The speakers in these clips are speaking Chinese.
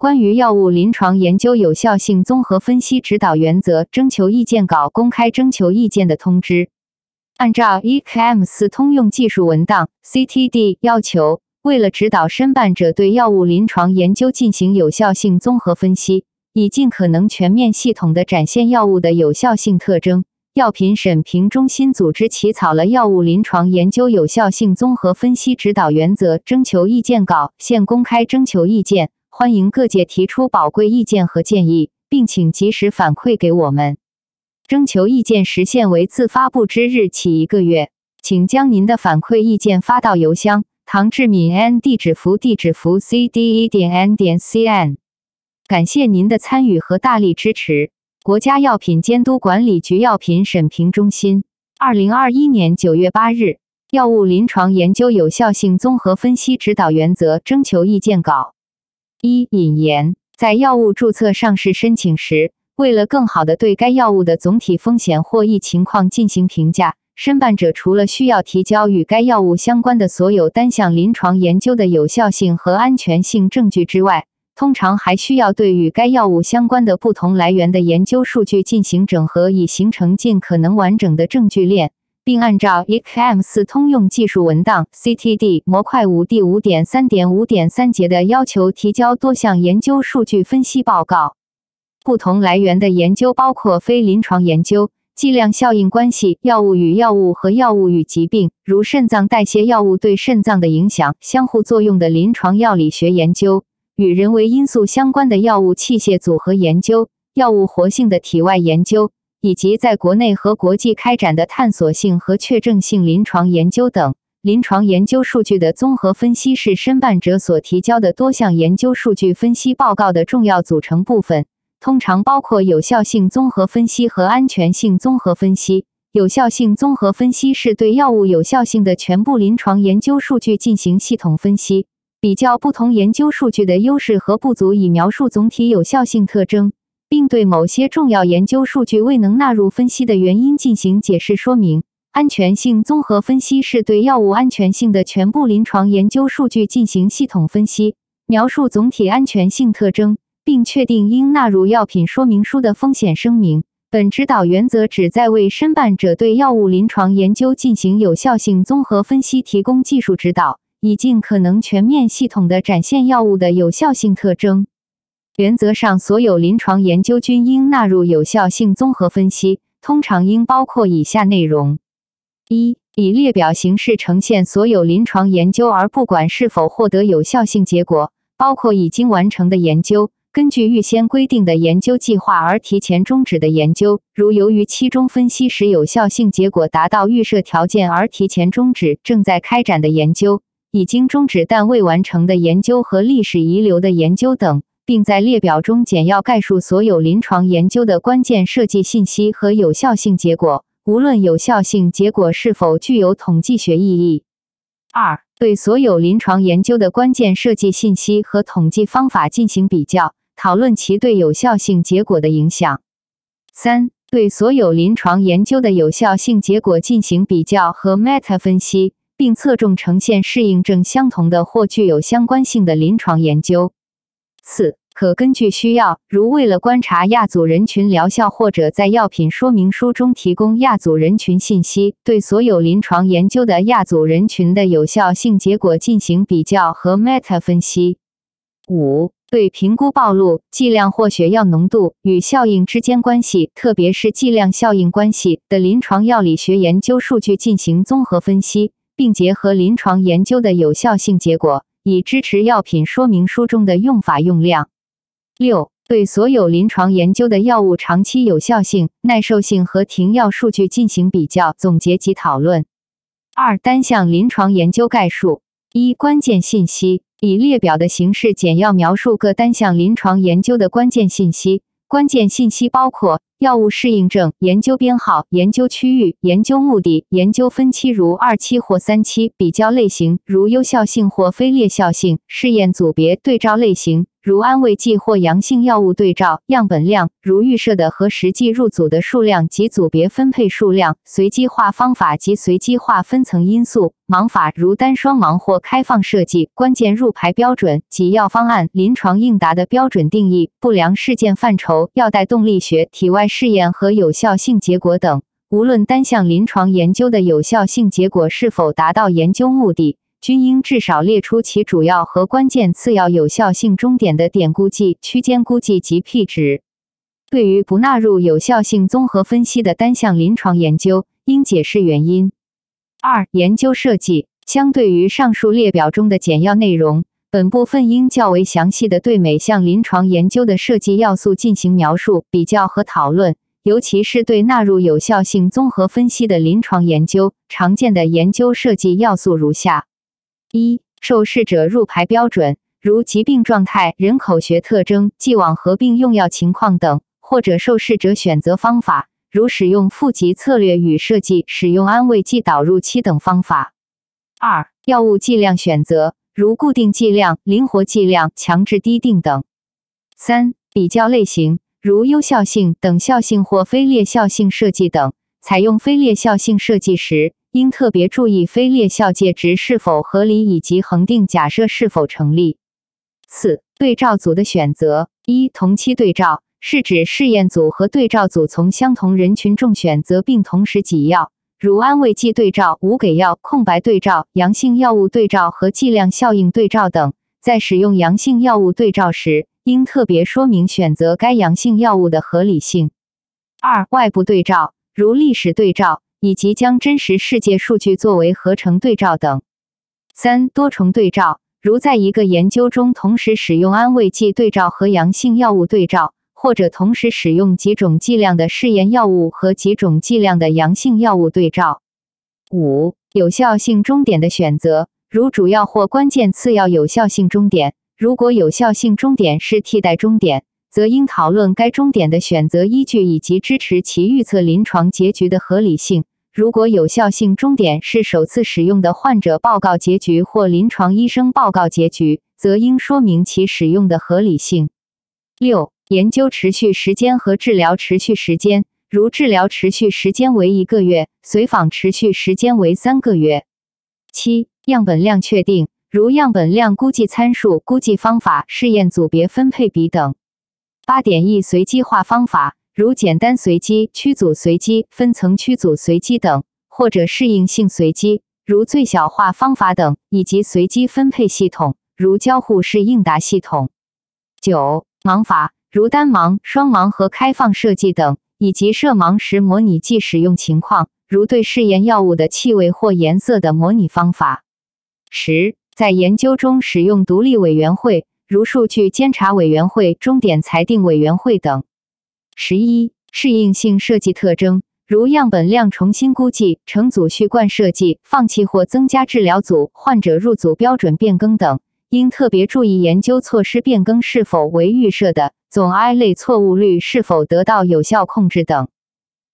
关于药物临床研究有效性综合分析指导原则征求意见稿公开征求意见的通知。按照 ECM 四通用技术文档 （CTD） 要求，为了指导申办者对药物临床研究进行有效性综合分析，以尽可能全面系统地展现药物的有效性特征，药品审评中心组织起草了《药物临床研究有效性综合分析指导原则》征求意见稿，现公开征求意见。欢迎各界提出宝贵意见和建议，并请及时反馈给我们。征求意见时限为自发布之日起一个月，请将您的反馈意见发到邮箱唐志敏 n 地址符地址符 c d e 点 n 点 c n。感谢您的参与和大力支持。国家药品监督管理局药品审评中心，二零二一年九月八日，《药物临床研究有效性综合分析指导原则》征求意见稿。一引言，在药物注册上市申请时，为了更好地对该药物的总体风险获益情况进行评价，申办者除了需要提交与该药物相关的所有单项临床研究的有效性和安全性证据之外，通常还需要对与该药物相关的不同来源的研究数据进行整合，以形成尽可能完整的证据链。并按照 ECM 四通用技术文档 （CTD） 模块五第五点三点五点三节的要求提交多项研究数据分析报告。不同来源的研究包括非临床研究、剂量效应关系、药物与药物和药物与疾病，如肾脏代谢药物对肾脏的影响、相互作用的临床药理学研究、与人为因素相关的药物器械组合研究、药物活性的体外研究。以及在国内和国际开展的探索性和确证性临床研究等，临床研究数据的综合分析是申办者所提交的多项研究数据分析报告的重要组成部分，通常包括有效性综合分析和安全性综合分析。有效性综合分析是对药物有效性的全部临床研究数据进行系统分析，比较不同研究数据的优势和不足，以描述总体有效性特征。并对某些重要研究数据未能纳入分析的原因进行解释说明。安全性综合分析是对药物安全性的全部临床研究数据进行系统分析，描述总体安全性特征，并确定应纳入药品说明书的风险声明。本指导原则旨在为申办者对药物临床研究进行有效性综合分析提供技术指导，以尽可能全面系统地展现药物的有效性特征。原则上，所有临床研究均应纳入有效性综合分析，通常应包括以下内容：一、以列表形式呈现所有临床研究，而不管是否获得有效性结果，包括已经完成的研究，根据预先规定的研究计划而提前终止的研究，如由于期中分析时有效性结果达到预设条件而提前终止正在开展的研究，已经终止但未完成的研究和历史遗留的研究等。并在列表中简要概述所有临床研究的关键设计信息和有效性结果，无论有效性结果是否具有统计学意义。二、对所有临床研究的关键设计信息和统计方法进行比较，讨论其对有效性结果的影响。三、对所有临床研究的有效性结果进行比较和 meta 分析，并侧重呈现适应症相同的或具有相关性的临床研究。四。可根据需要，如为了观察亚组人群疗效，或者在药品说明书中提供亚组人群信息，对所有临床研究的亚组人群的有效性结果进行比较和 meta 分析。五、对评估暴露、剂量或血药浓度与效应之间关系，特别是剂量效应关系的临床药理学研究数据进行综合分析，并结合临床研究的有效性结果，以支持药品说明书中的用法用量。六、对所有临床研究的药物长期有效性、耐受性和停药数据进行比较、总结及讨论。二、单项临床研究概述。一、关键信息，以列表的形式简要描述各单项临床研究的关键信息。关键信息包括药物适应症、研究编号、研究区域、研究目的、研究分期如二期或三期、比较类型如有效性或非劣效性、试验组别、对照类型如安慰剂或阳性药物对照、样本量如预设的和实际入组的数量及组别分配数量、随机化方法及随机化分层因素、盲法如单双盲或开放设计、关键入排标准及药方案、临床应答的标准定义、不良事件范畴、药代动力学、体外。试验和有效性结果等，无论单项临床研究的有效性结果是否达到研究目的，均应至少列出其主要和关键次要有效性终点的点估计、区间估计及 P 值。对于不纳入有效性综合分析的单项临床研究，应解释原因。二、研究设计相对于上述列表中的简要内容。本部分应较为详细的对每项临床研究的设计要素进行描述、比较和讨论，尤其是对纳入有效性综合分析的临床研究常见的研究设计要素如下：一、受试者入排标准，如疾病状态、人口学特征、既往合并用药情况等，或者受试者选择方法，如使用负极策略与设计使用安慰剂导入期等方法。二、药物剂量选择。如固定剂量、灵活剂量、强制滴定等。三、比较类型，如优效性、等效性或非劣效性设计等。采用非劣效性设计时，应特别注意非劣效界值是否合理以及恒定假设是否成立。四、对照组的选择。一、同期对照是指试验组和对照组从相同人群中选择并同时给药。如安慰剂对照、无给药、空白对照、阳性药物对照和剂量效应对照等，在使用阳性药物对照时，应特别说明选择该阳性药物的合理性。二、外部对照，如历史对照，以及将真实世界数据作为合成对照等。三、多重对照，如在一个研究中同时使用安慰剂对照和阳性药物对照。或者同时使用几种剂量的试验药物和几种剂量的阳性药物对照。五、有效性终点的选择，如主要或关键次要有效性终点。如果有效性终点是替代终点，则应讨论该终点的选择依据以及支持其预测临床结局的合理性。如果有效性终点是首次使用的患者报告结局或临床医生报告结局，则应说明其使用的合理性。六。研究持续时间和治疗持续时间，如治疗持续时间为一个月，随访持续时间为三个月。七、样本量确定，如样本量估计参数、估计方法、试验组别分配比等。八点一随机化方法，如简单随机、区组随机、分层区组随机等，或者适应性随机，如最小化方法等，以及随机分配系统，如交互式应答系统。九、盲法。如单盲、双盲和开放设计等，以及设盲时模拟剂使用情况，如对试验药物的气味或颜色的模拟方法。十，在研究中使用独立委员会，如数据监察委员会、终点裁定委员会等。十一，适应性设计特征，如样本量重新估计、成组序贯设计、放弃或增加治疗组、患者入组标准变更等，应特别注意研究措施变更是否为预设的。总 I 类错误率是否得到有效控制等。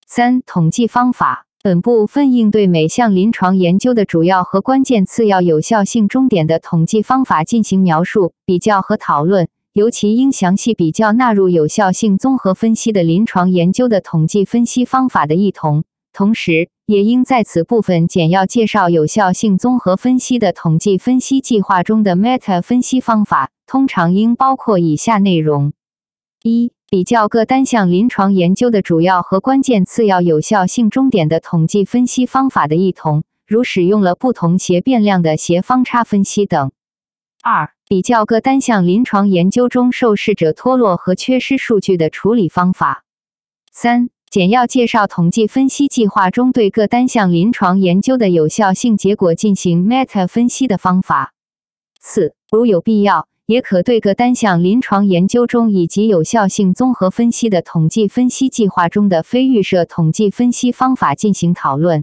三、统计方法。本部分应对每项临床研究的主要和关键次要有效性终点的统计方法进行描述、比较和讨论，尤其应详细比较纳入有效性综合分析的临床研究的统计分析方法的异同。同时，也应在此部分简要介绍有效性综合分析的统计分析计划中的 meta 分析方法，通常应包括以下内容。一、比较各单项临床研究的主要和关键次要有效性终点的统计分析方法的异同，如使用了不同斜变量的斜方差分析等。二、比较各单项临床研究中受试者脱落和缺失数据的处理方法。三、简要介绍统计分析计划中对各单项临床研究的有效性结果进行 meta 分析的方法。四、如有必要。也可对各单项临床研究中以及有效性综合分析的统计分析计划中的非预设统计分析方法进行讨论。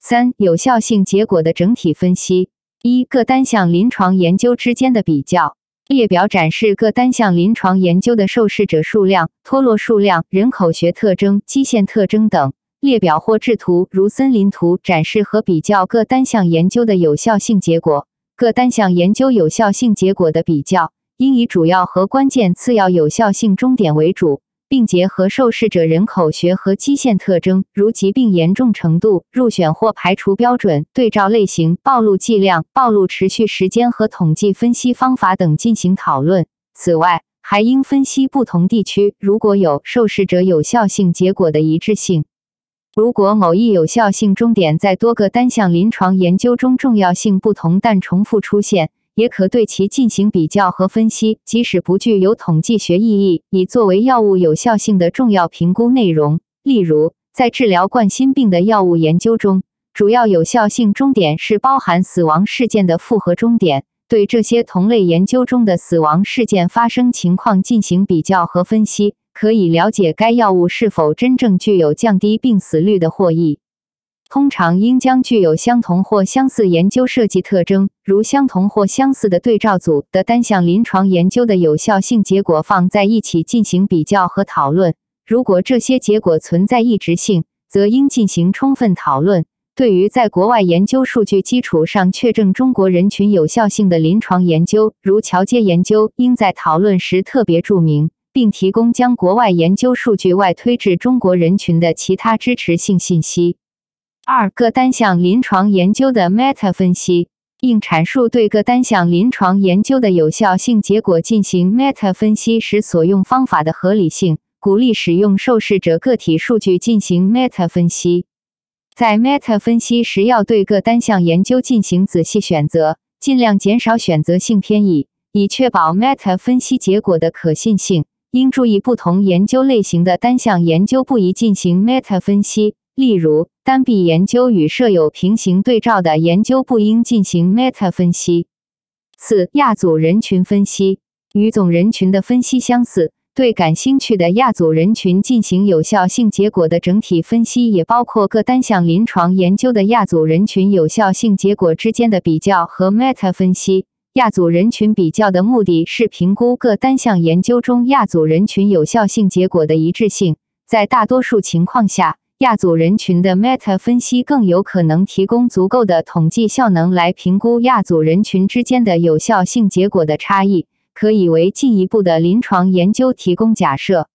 三、有效性结果的整体分析。一、各单项临床研究之间的比较。列表展示各单项临床研究的受试者数量、脱落数量、人口学特征、基线特征等。列表或制图如森林图展示和比较各单项研究的有效性结果。各单项研究有效性结果的比较，应以主要和关键次要有效性终点为主。并结合受试者人口学和基线特征，如疾病严重程度、入选或排除标准、对照类型、暴露剂量、暴露持续时间和统计分析方法等进行讨论。此外，还应分析不同地区如果有受试者有效性结果的一致性。如果某一有效性终点在多个单项临床研究中重要性不同但重复出现。也可对其进行比较和分析，即使不具有统计学意义，以作为药物有效性的重要评估内容。例如，在治疗冠心病的药物研究中，主要有效性终点是包含死亡事件的复合终点。对这些同类研究中的死亡事件发生情况进行比较和分析，可以了解该药物是否真正具有降低病死率的获益。通常应将具有相同或相似研究设计特征，如相同或相似的对照组的单项临床研究的有效性结果放在一起进行比较和讨论。如果这些结果存在异质性，则应进行充分讨论。对于在国外研究数据基础上确证中国人群有效性的临床研究，如桥接研究，应在讨论时特别注明，并提供将国外研究数据外推至中国人群的其他支持性信息。二各单项临床研究的 meta 分析，应阐述对各单项临床研究的有效性结果进行 meta 分析时所用方法的合理性，鼓励使用受试者个体数据进行 meta 分析。在 meta 分析时，要对各单项研究进行仔细选择，尽量减少选择性偏移，以确保 meta 分析结果的可信性。应注意不同研究类型的单项研究不宜进行 meta 分析。例如，单臂研究与设有平行对照的研究不应进行 meta 分析。四、亚组人群分析与总人群的分析相似，对感兴趣的亚组人群进行有效性结果的整体分析，也包括各单项临床研究的亚组人群有效性结果之间的比较和 meta 分析。亚组人群比较的目的是评估各单项研究中亚组人群有效性结果的一致性。在大多数情况下，亚组人群的 meta 分析更有可能提供足够的统计效能来评估亚组人群之间的有效性结果的差异，可以为进一步的临床研究提供假设。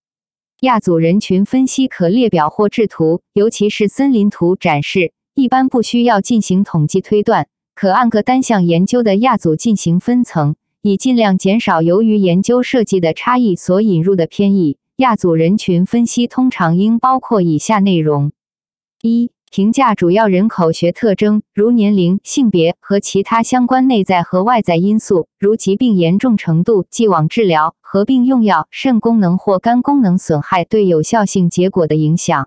亚组人群分析可列表或制图，尤其是森林图展示，一般不需要进行统计推断，可按各单项研究的亚组进行分层，以尽量减少由于研究设计的差异所引入的偏异。亚组人群分析通常应包括以下内容：一、评价主要人口学特征，如年龄、性别和其他相关内在和外在因素，如疾病严重程度、既往治疗、合并用药、肾功能或肝功能损害对有效性结果的影响；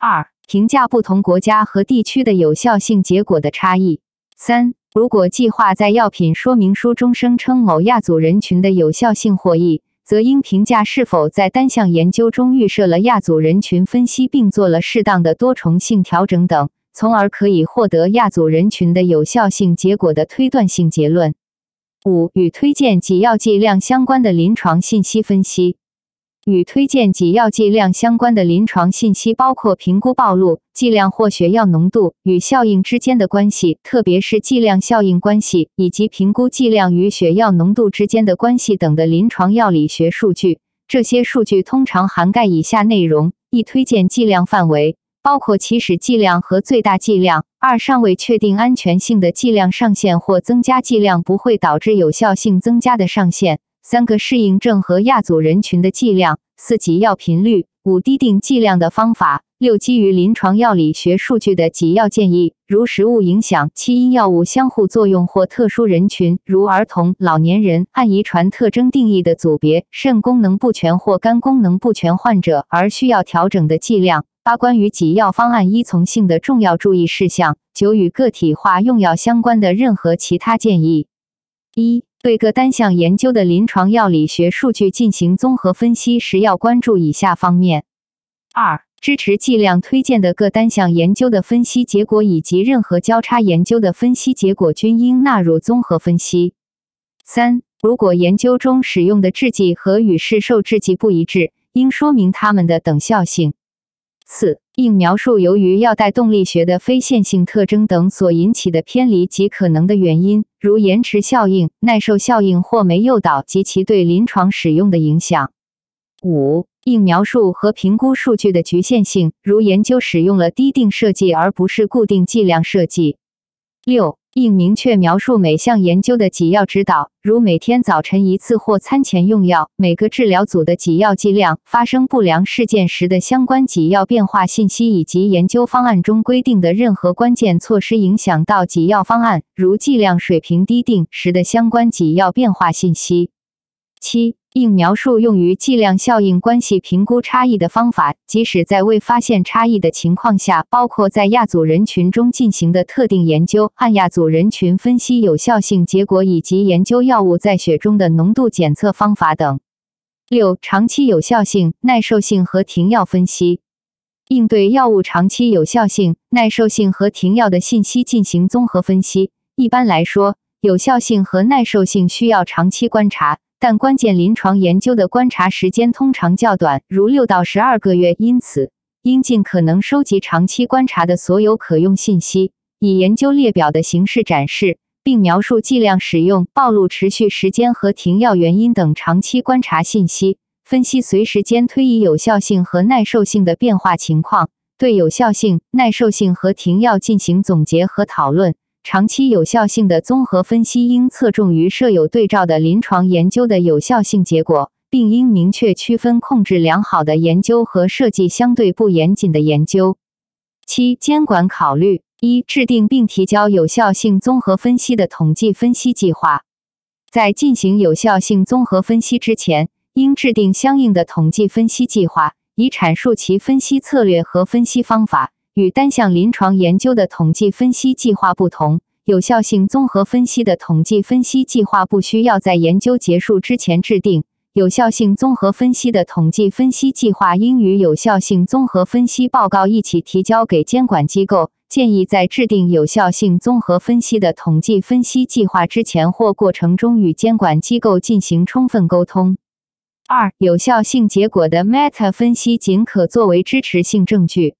二、评价不同国家和地区的有效性结果的差异；三、如果计划在药品说明书中声称某亚组人群的有效性获益。则应评价是否在单项研究中预设了亚组人群分析，并做了适当的多重性调整等，从而可以获得亚组人群的有效性结果的推断性结论。五、与推荐给药剂量相关的临床信息分析。与推荐给药剂量相关的临床信息包括评估暴露剂量或血药浓度与效应之间的关系，特别是剂量效应关系，以及评估剂量与血药浓度之间的关系等的临床药理学数据。这些数据通常涵盖以下内容：一、推荐剂量范围，包括起始剂量和最大剂量；二、尚未确定安全性的剂量上限或增加剂量不会导致有效性增加的上限。三个适应症和亚组人群的剂量，四给药频率，五滴定剂量的方法，六基于临床药理学数据的给药建议，如食物影响，七因药物相互作用或特殊人群，如儿童、老年人，按遗传特征定义的组别，肾功能不全或肝功能不全患者而需要调整的剂量。八关于给药方案依从性的重要注意事项。九与个体化用药相关的任何其他建议。一对各单项研究的临床药理学数据进行综合分析时，要关注以下方面：二、支持剂量推荐的各单项研究的分析结果以及任何交叉研究的分析结果均应纳入综合分析；三、如果研究中使用的制剂和与市售制剂不一致，应说明它们的等效性。四、应描述由于药代动力学的非线性特征等所引起的偏离及可能的原因，如延迟效应、耐受效应或酶诱导及其对临床使用的影响。五、应描述和评估数据的局限性，如研究使用了滴定设计而不是固定剂量设计。六。应明确描述每项研究的给药指导，如每天早晨一次或餐前用药，每个治疗组的给药剂量，发生不良事件时的相关给药变化信息，以及研究方案中规定的任何关键措施影响到给药方案，如剂量水平低定时的相关给药变化信息。七。应描述用于剂量效应关系评估差异的方法，即使在未发现差异的情况下，包括在亚组人群中进行的特定研究，按亚组人群分析有效性结果，以及研究药物在血中的浓度检测方法等。六、长期有效性、耐受性和停药分析，应对药物长期有效性、耐受性和停药的信息进行综合分析。一般来说，有效性和耐受性需要长期观察。但关键临床研究的观察时间通常较短，如六到十二个月，因此应尽可能收集长期观察的所有可用信息，以研究列表的形式展示，并描述剂量使用、暴露持续时间和停药原因等长期观察信息，分析随时间推移有效性和耐受性的变化情况，对有效性、耐受性和停药进行总结和讨论。长期有效性的综合分析应侧重于设有对照的临床研究的有效性结果，并应明确区分控制良好的研究和设计相对不严谨的研究。七、监管考虑：一、制定并提交有效性综合分析的统计分析计划。在进行有效性综合分析之前，应制定相应的统计分析计划，以阐述其分析策略和分析方法。与单项临床研究的统计分析计划不同，有效性综合分析的统计分析计划不需要在研究结束之前制定。有效性综合分析的统计分析计划应与有效性综合分析报告一起提交给监管机构。建议在制定有效性综合分析的统计分析计划之前或过程中与监管机构进行充分沟通。二、有效性结果的 meta 分析仅可作为支持性证据。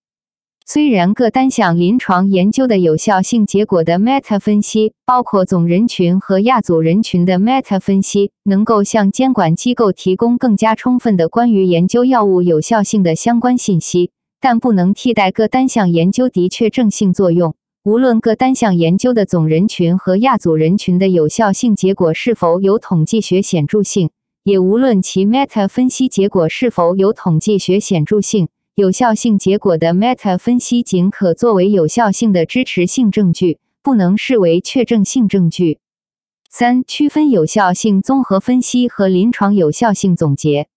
虽然各单项临床研究的有效性结果的 meta 分析，包括总人群和亚组人群的 meta 分析，能够向监管机构提供更加充分的关于研究药物有效性的相关信息，但不能替代各单项研究的确证性作用。无论各单项研究的总人群和亚组人群的有效性结果是否有统计学显著性，也无论其 meta 分析结果是否有统计学显著性。有效性结果的 meta 分析仅可作为有效性的支持性证据，不能视为确证性证据。三、区分有效性综合分析和临床有效性总结。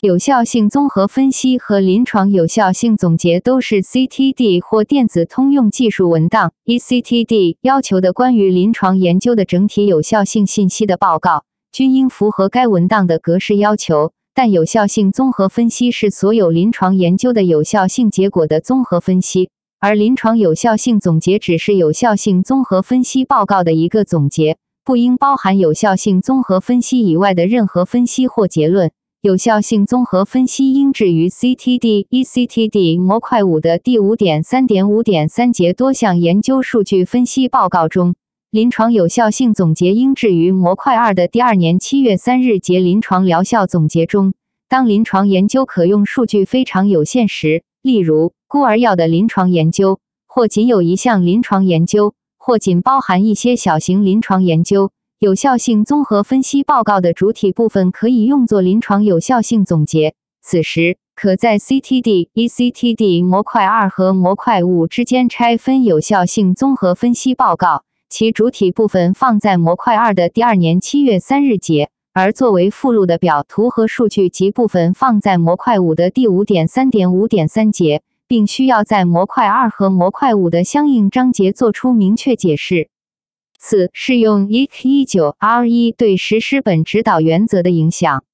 有效性综合分析和临床有效性总结都是 CTD 或电子通用技术文档 （eCTD） 要求的关于临床研究的整体有效性信息的报告，均应符合该文档的格式要求。但有效性综合分析是所有临床研究的有效性结果的综合分析，而临床有效性总结只是有效性综合分析报告的一个总结，不应包含有效性综合分析以外的任何分析或结论。有效性综合分析应置于 CTD eCTD 模块五的第五点三点五点三节多项研究数据分析报告中。临床有效性总结应置于模块二的第二年七月三日节临床疗效总结中。当临床研究可用数据非常有限时，例如孤儿药的临床研究，或仅有一项临床研究，或仅包含一些小型临床研究，有效性综合分析报告的主体部分可以用作临床有效性总结。此时，可在 CTD eCTD 模块二和模块五之间拆分有效性综合分析报告。其主体部分放在模块二的第二年七月三日节，而作为附录的表图和数据及部分放在模块五的第五点三点五点三节，并需要在模块二和模块五的相应章节作出明确解释。四、适用 EC 一九 R 一对实施本指导原则的影响。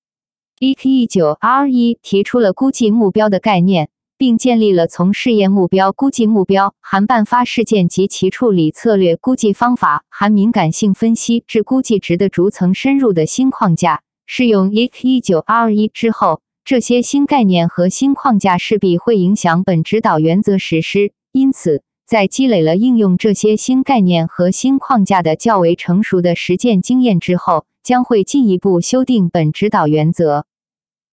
EC 一九 R 一提出了估计目标的概念。并建立了从试验目标估计目标、含伴发事件及其处理策略估计方法、含敏感性分析至估计值的逐层深入的新框架。适用 IC 1921之后，这些新概念和新框架势必会影响本指导原则实施。因此，在积累了应用这些新概念和新框架的较为成熟的实践经验之后，将会进一步修订本指导原则。